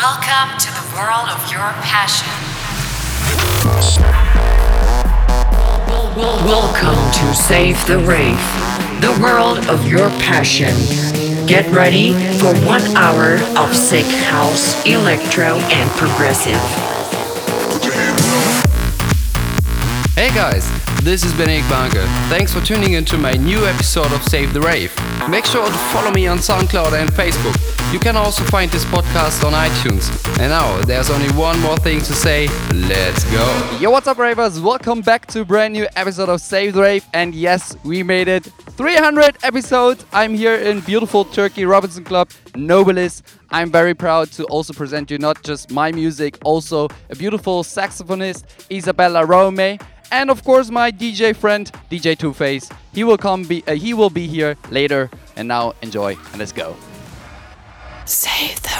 Welcome to the world of your passion. Welcome to Save the Rave, the world of your passion. Get ready for one hour of sick house, electro, and progressive. Hey guys, this is Benedict Banke. Thanks for tuning into my new episode of Save the Rave. Make sure to follow me on SoundCloud and Facebook. You can also find this podcast on iTunes. And now, there's only one more thing to say. Let's go. Yo, what's up, ravers? Welcome back to a brand new episode of Save the Rave. And yes, we made it 300 episodes. I'm here in beautiful Turkey, Robinson Club, Nobilis. I'm very proud to also present you not just my music, also a beautiful saxophonist, Isabella Rome and of course my DJ friend DJ Two Face. He will come be uh, he will be here later. And now enjoy and let's go. Save the.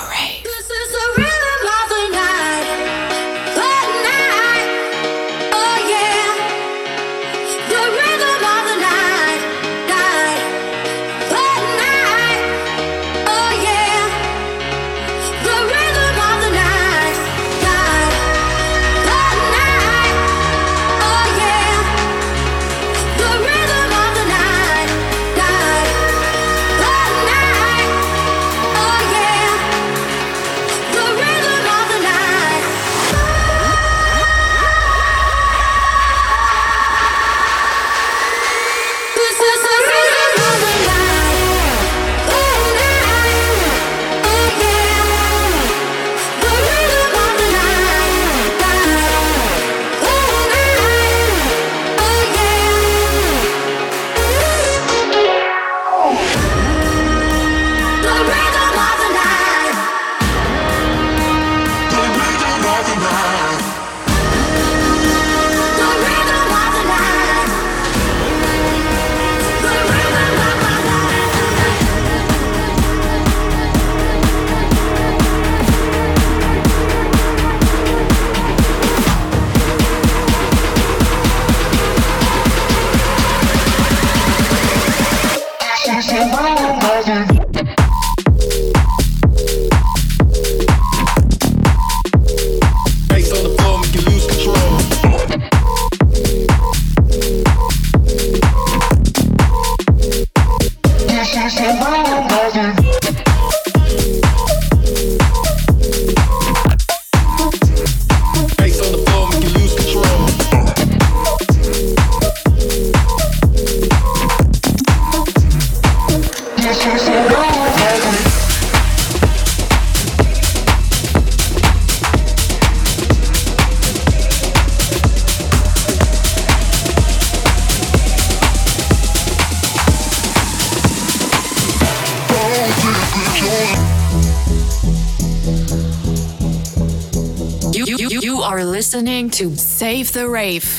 Listening to Save the Rave.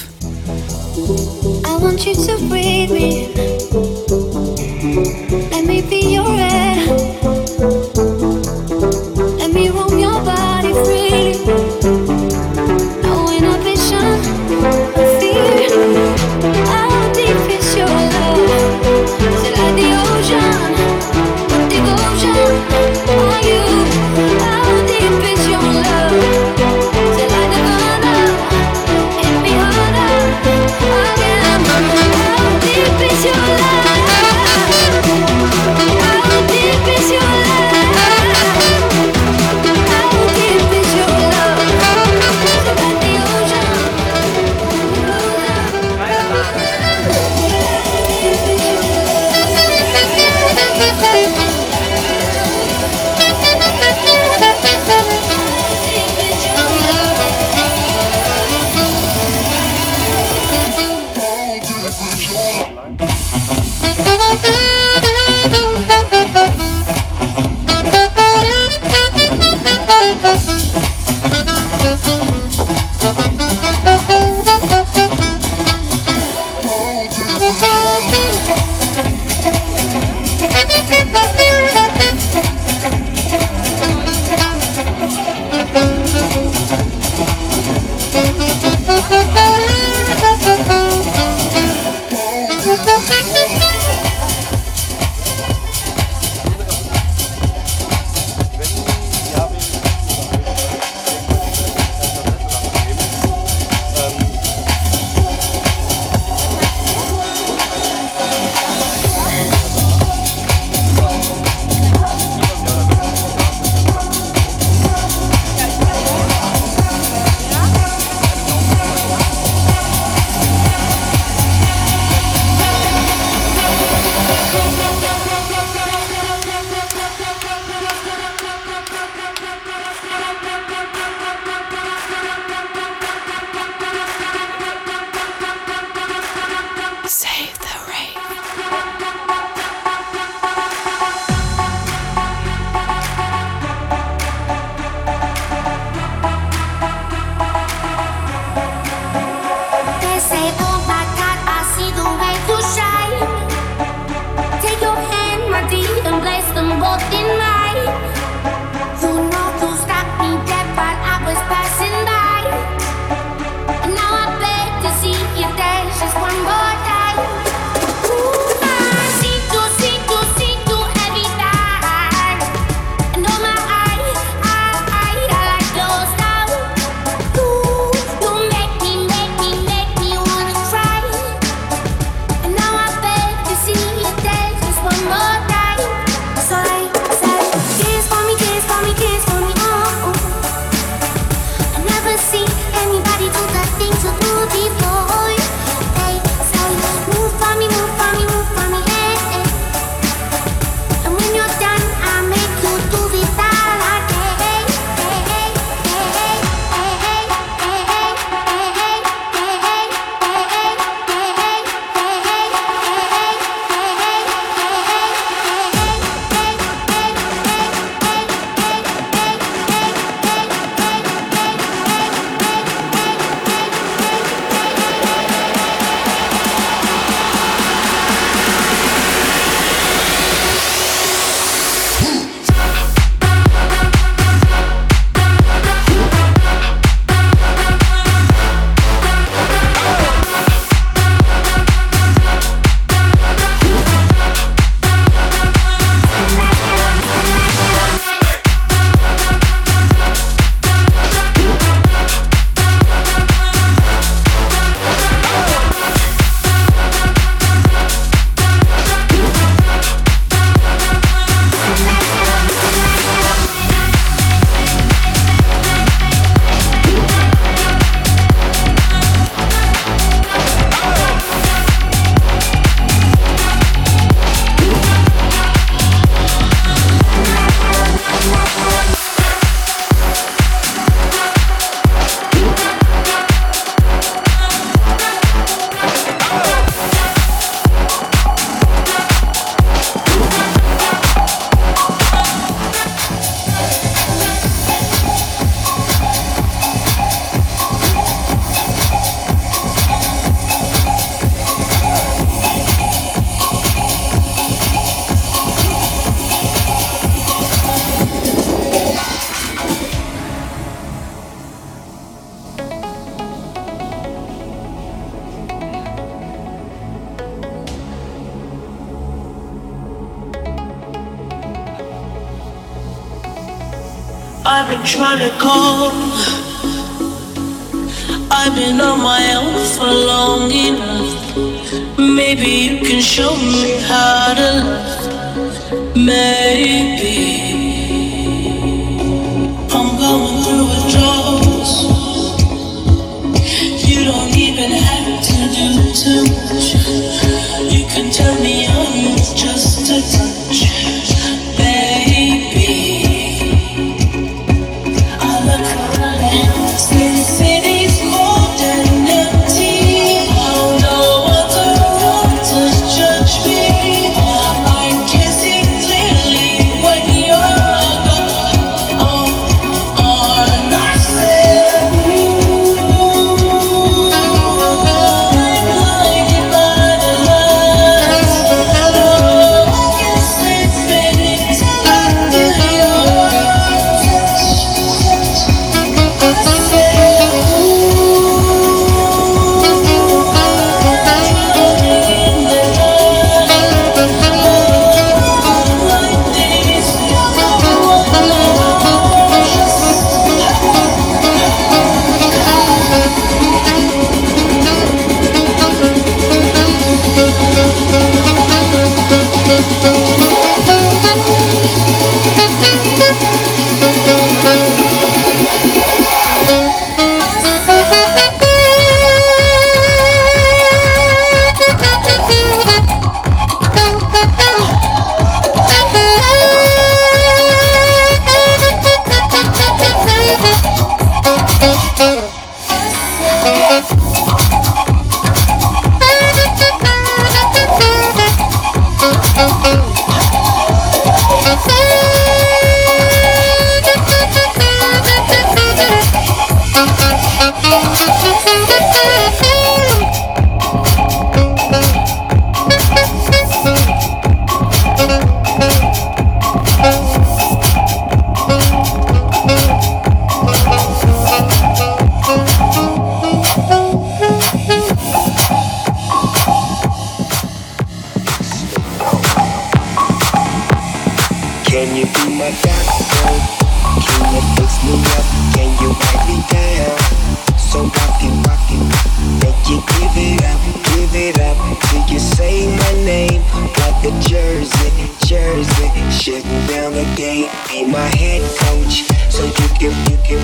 My head coach, so you can, you can,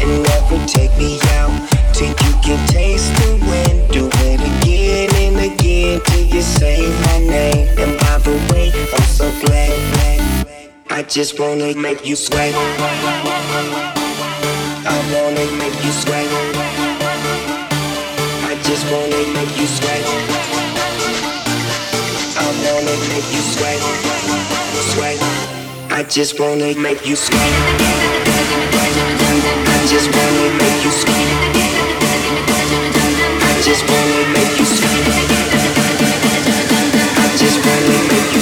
and never take me out till you can taste the wind. Do it again and again till you say my name. And by the way, I'm so glad. I just wanna make you sweat. I wanna make you sweat. I just wanna make you sweat. I wanna make you sweat. Sweat. I just wanna make you sweat. I just wanna make you. I just wanna make you. I just wanna make you,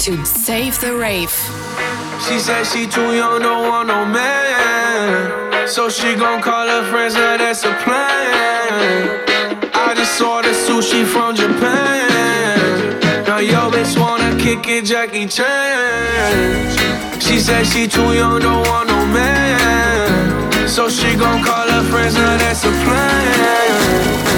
to Save the Rave. She said she too young, don't want no man. So she gon' call her friends, now that's a plan. I just ordered sushi from Japan. Now yo bitch wanna kick it, Jackie Chan. She said she too young, don't want no man. So she gon' call her friends, now that's a plan.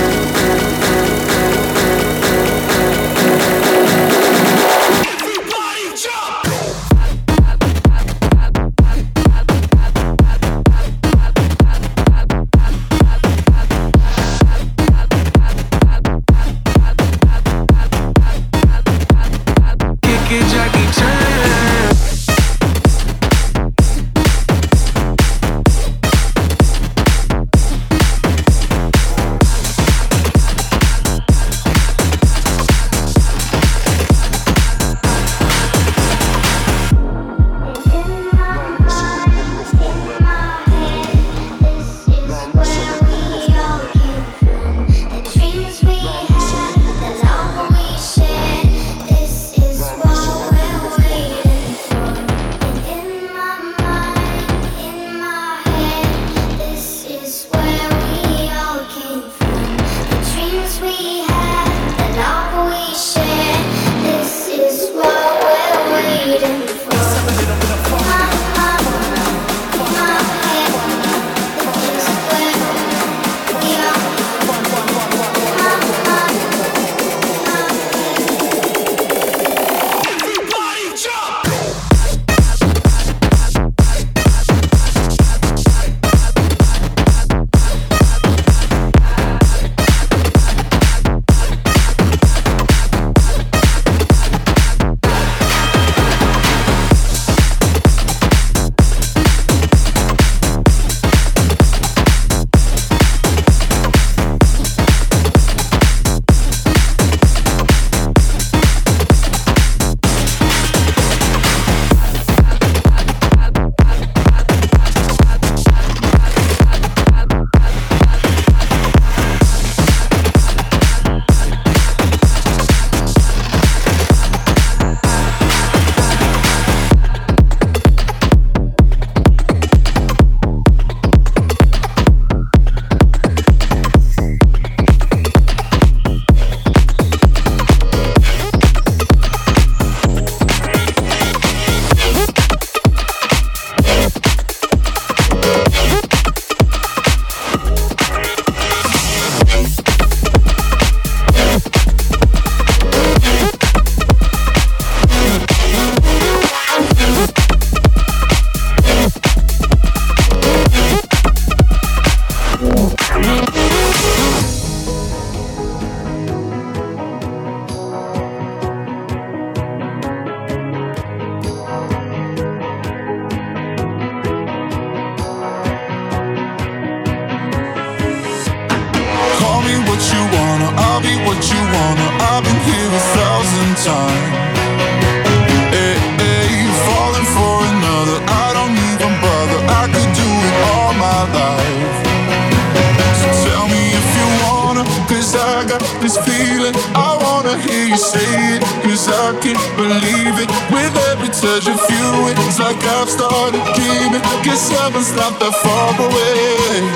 There's a few, it's like I've started dreaming. Cause I not that far away. And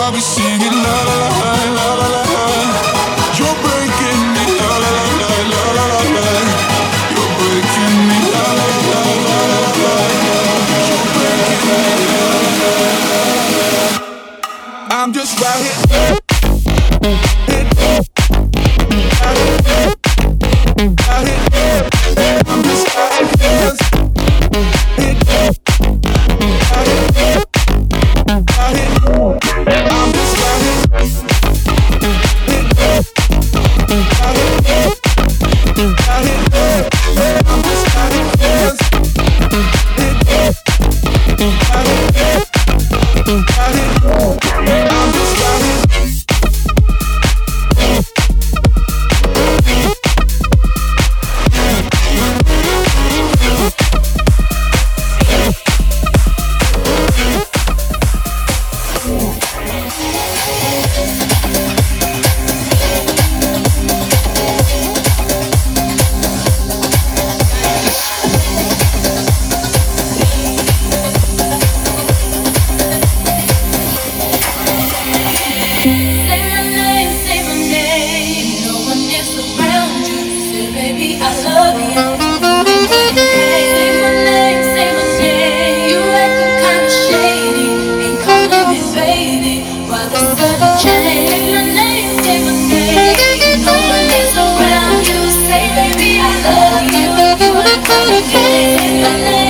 I'll be singing la la la la la la. You're breaking me la la la la la la la. You're breaking me la la la la la la. You're breaking me la la la la. I'm just right here. la la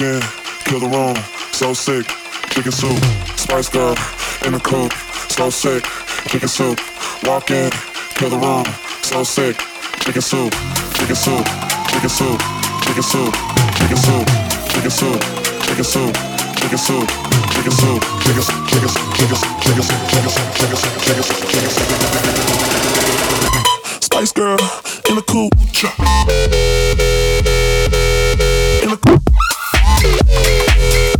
skin, kill the room, so sick, chicken soup, spice girl, in the coop, so sick, chicken soup, walk in, kill the room, so sick, chicken soup, chicken soup, chicken soup, chicken soup, chicken soup, chicken soup, chicken soup, chicken soup, chicken soup, chicken soup, chicken soup, chicken soup, chicken soup, chicken soup, chicken soup, chicken soup, chicken soup, Spice girl in the coop. In the coop. Thank you.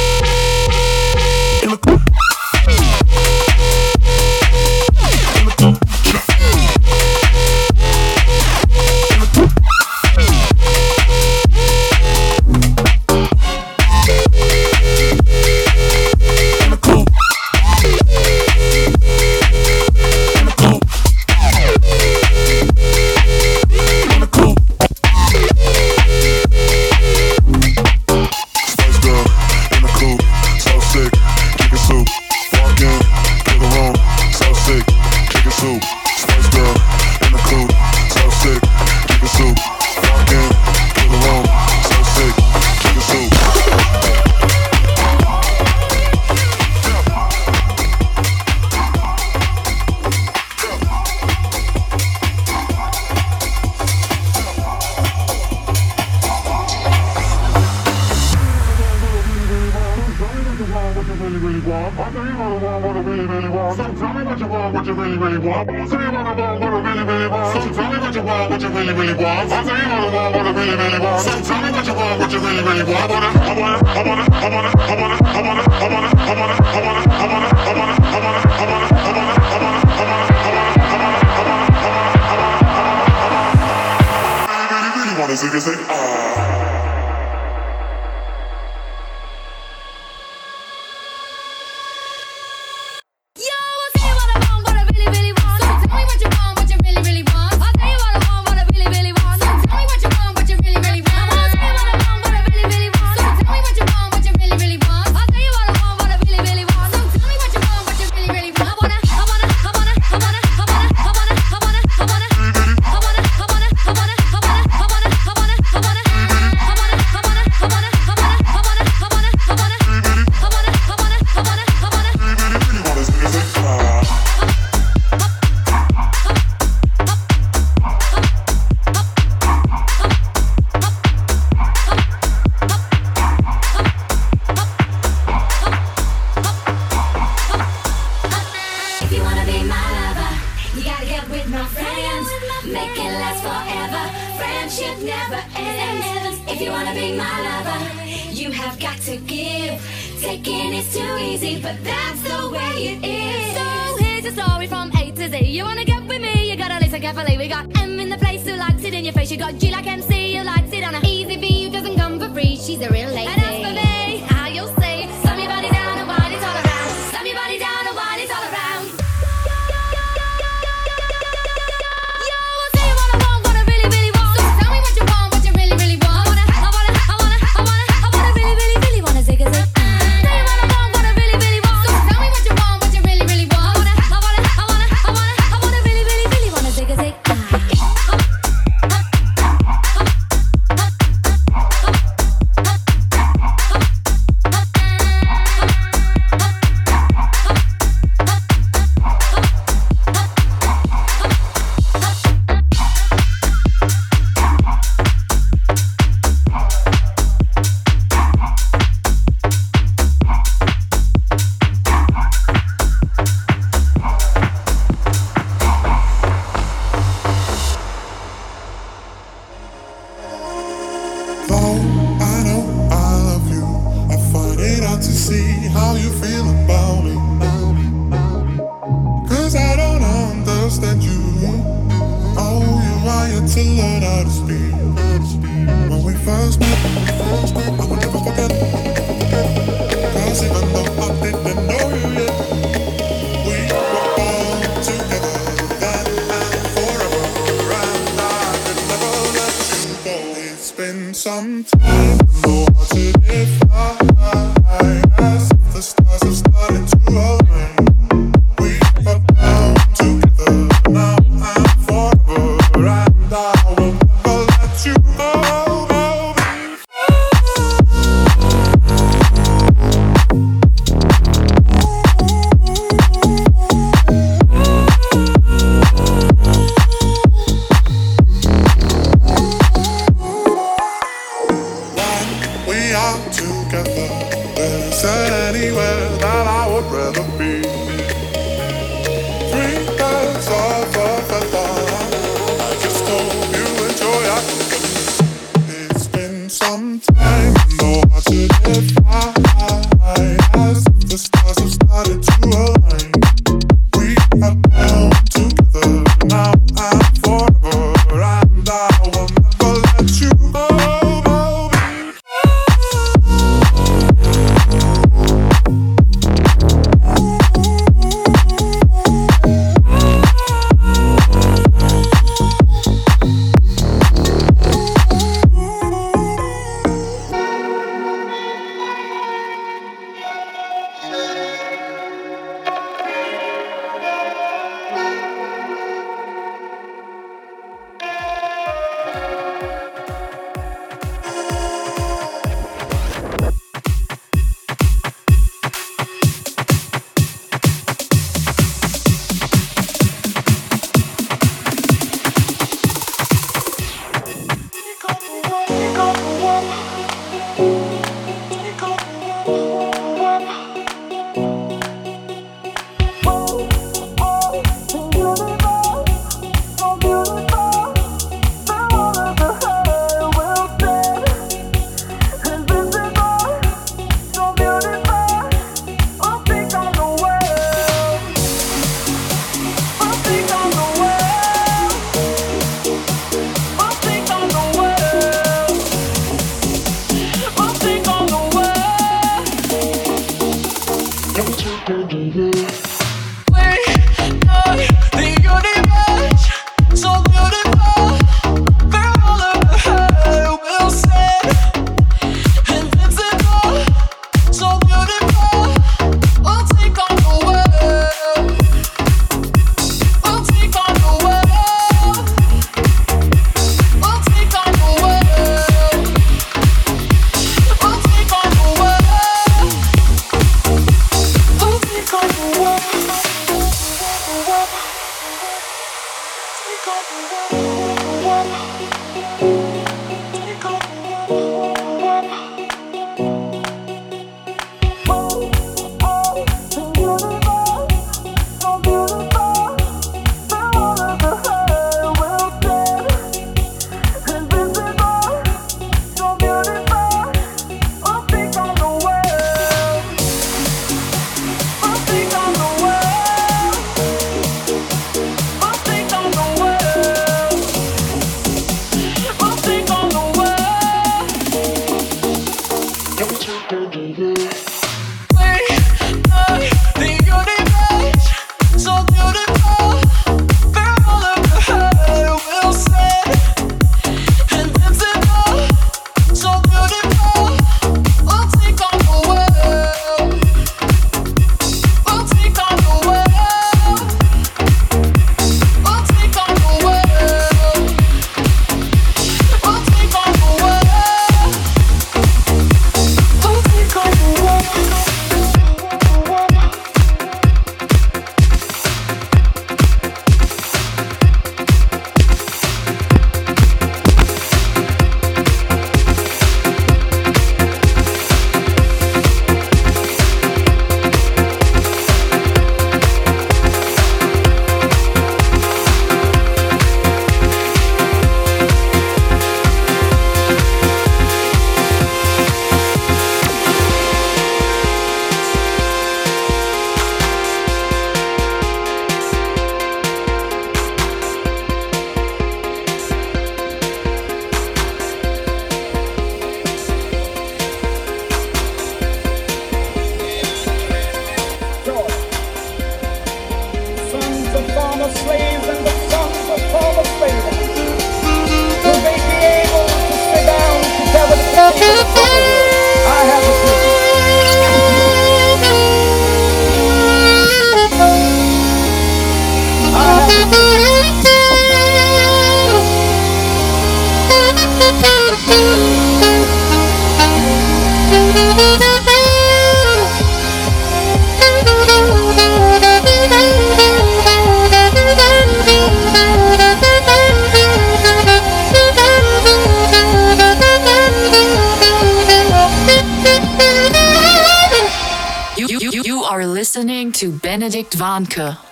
To Benedict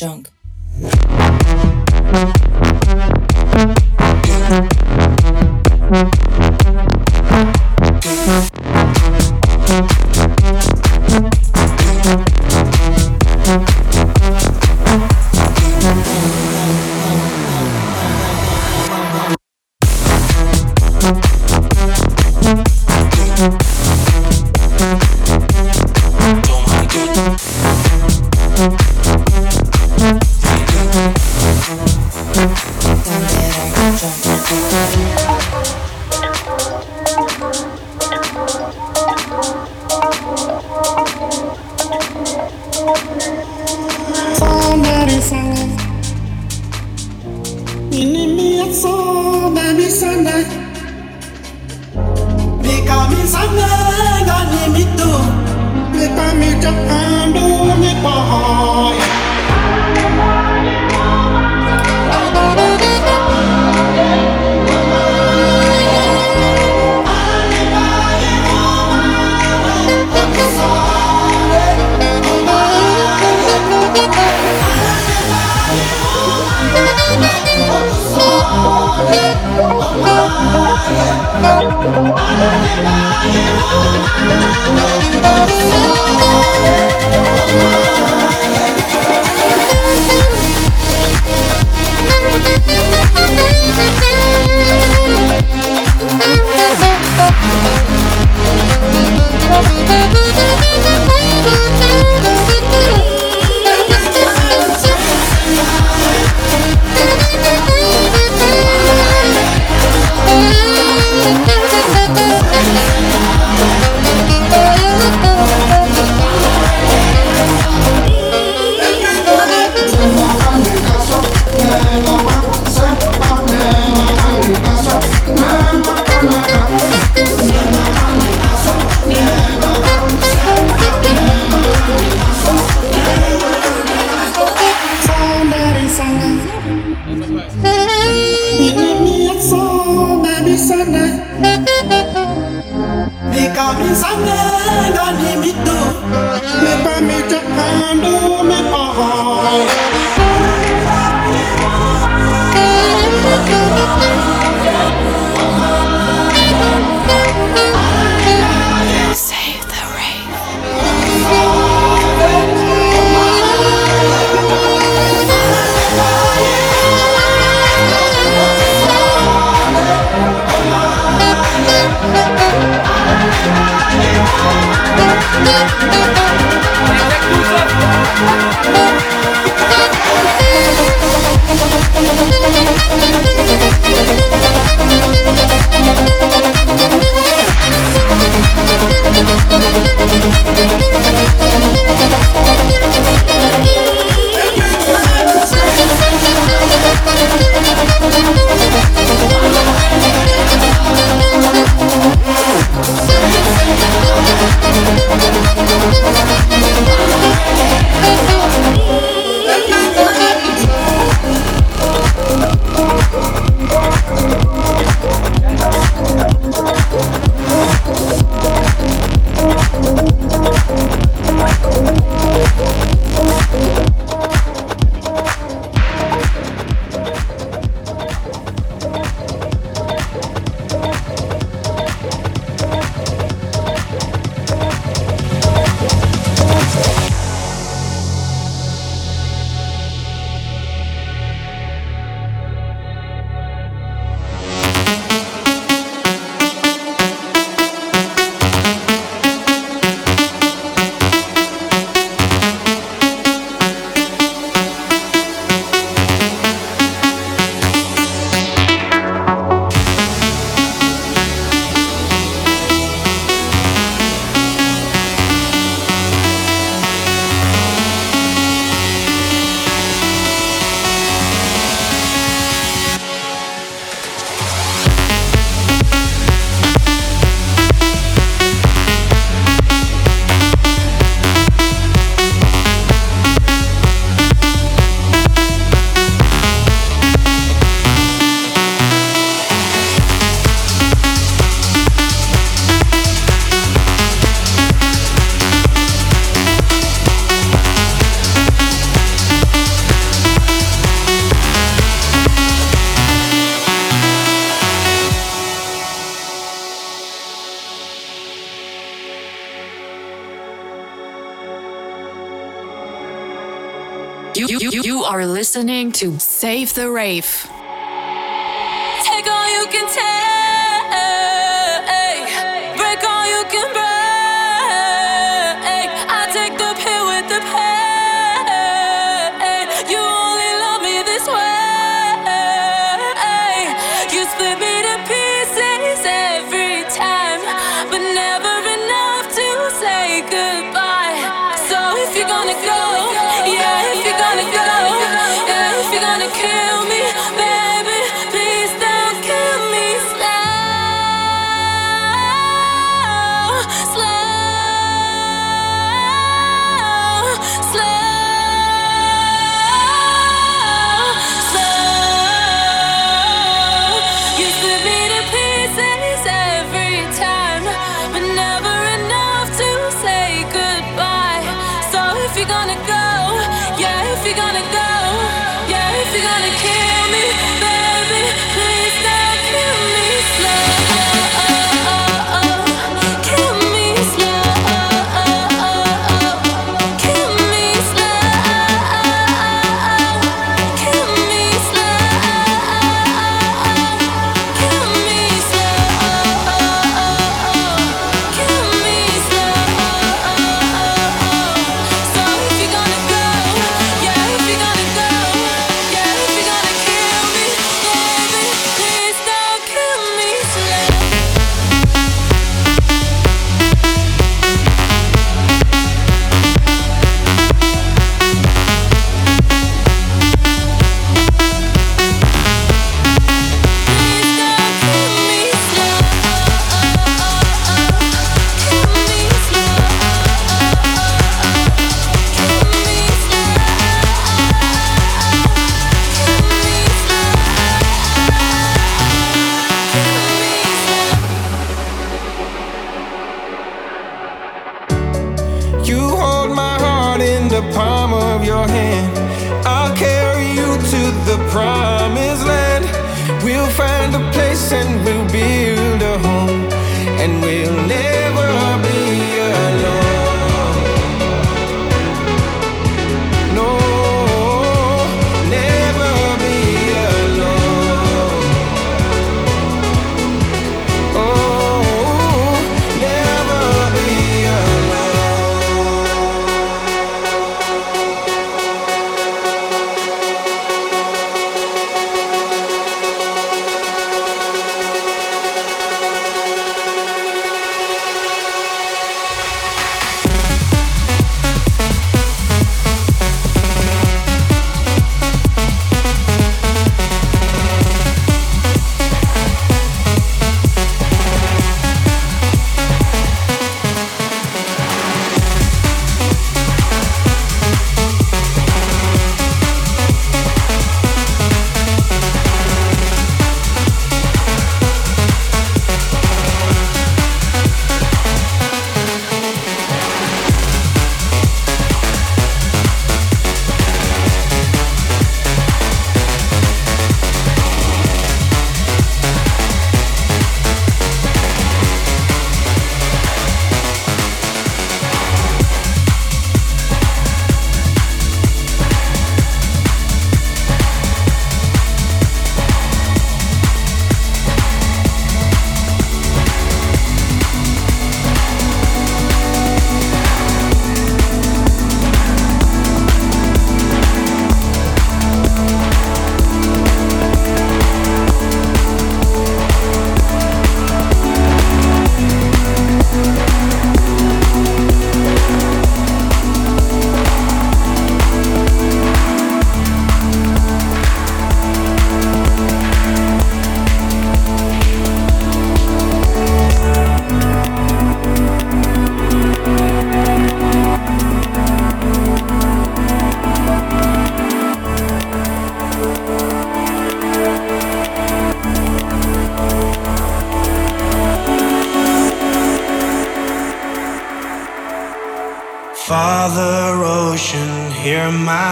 that You, you, you, you are listening to Save the Rave. Take all you can take, break all you can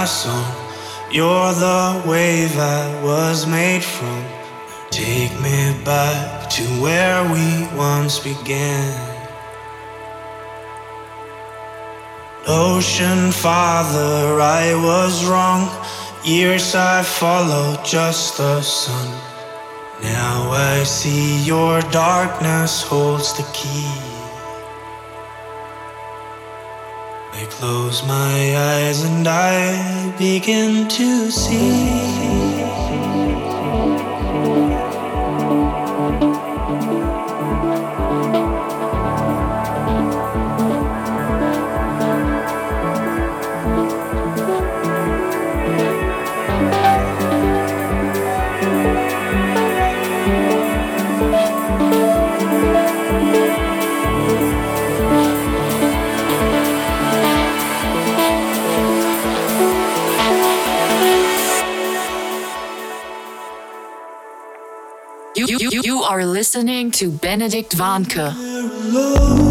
song. You're the wave I was made from. Take me back to where we once began. Ocean Father, I was wrong. Years I followed just the sun. Now I see your darkness holds the key. I close my eyes and I begin to see. Are listening to Benedict Vanke.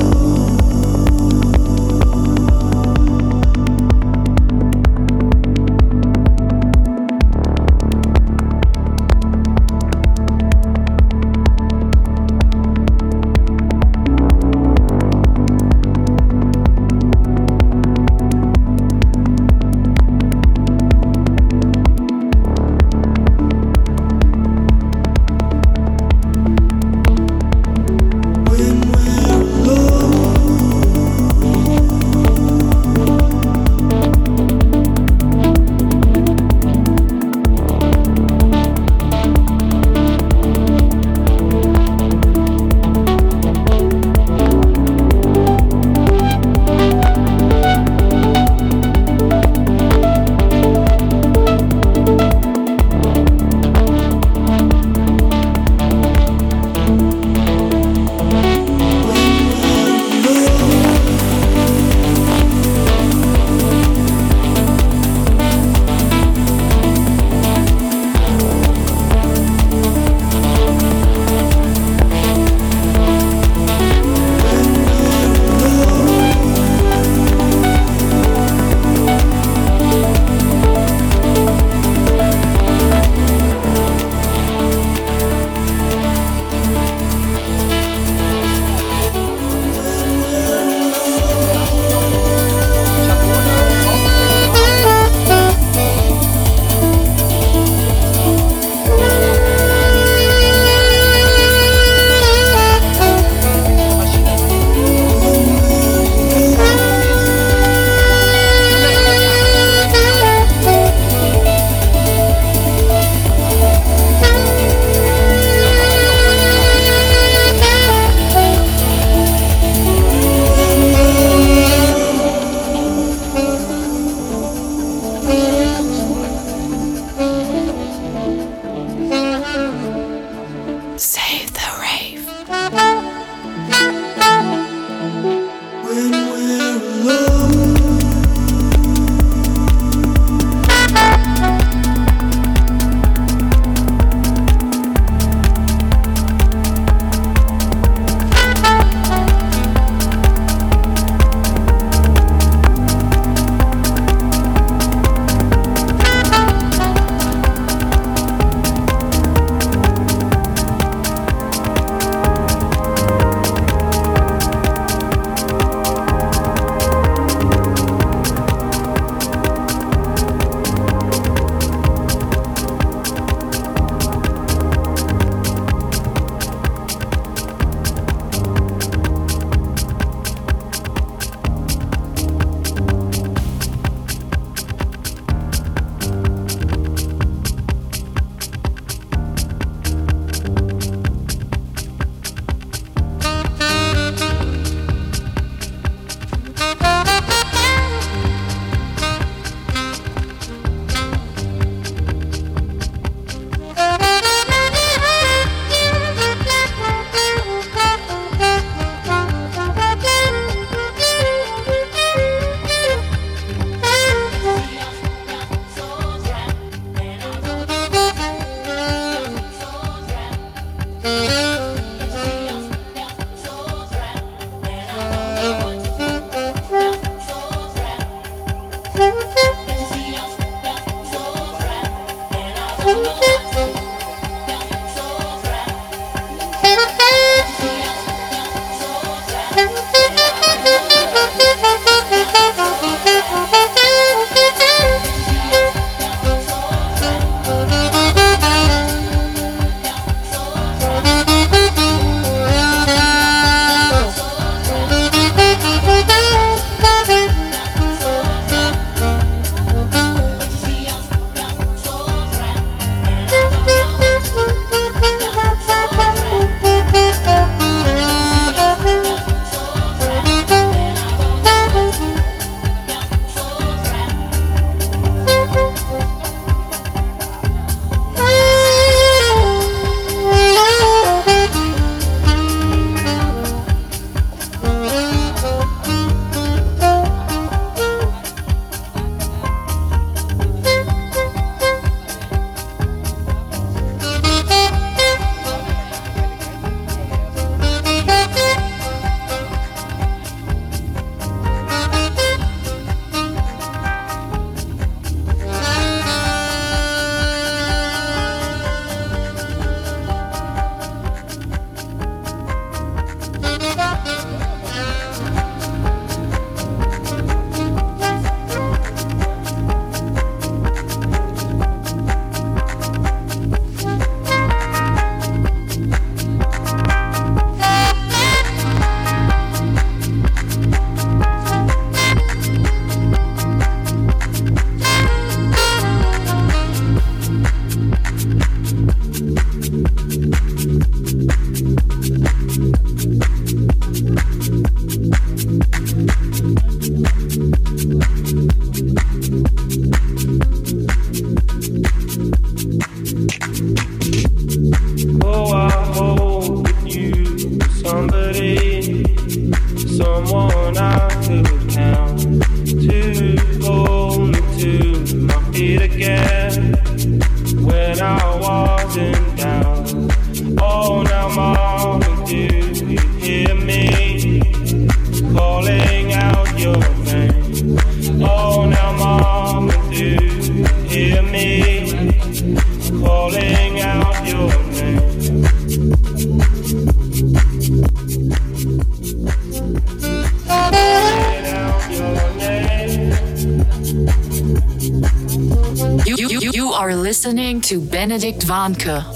Listening to Benedict Vanke.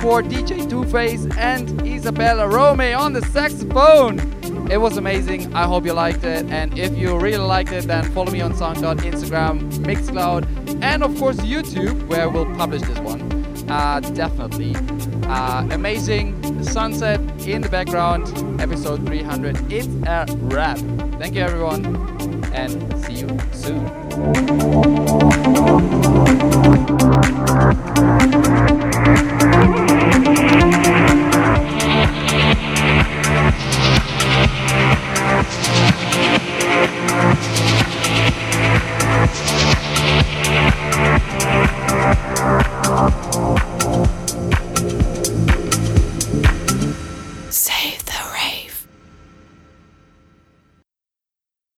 For DJ Two Face and Isabella Rome on the saxophone. It was amazing. I hope you liked it. And if you really liked it, then follow me on SoundCloud, Instagram, Mixcloud, and of course YouTube, where we'll publish this one. Uh, definitely. Uh, amazing sunset in the background. Episode 300. It's a wrap. Thank you, everyone, and see you soon.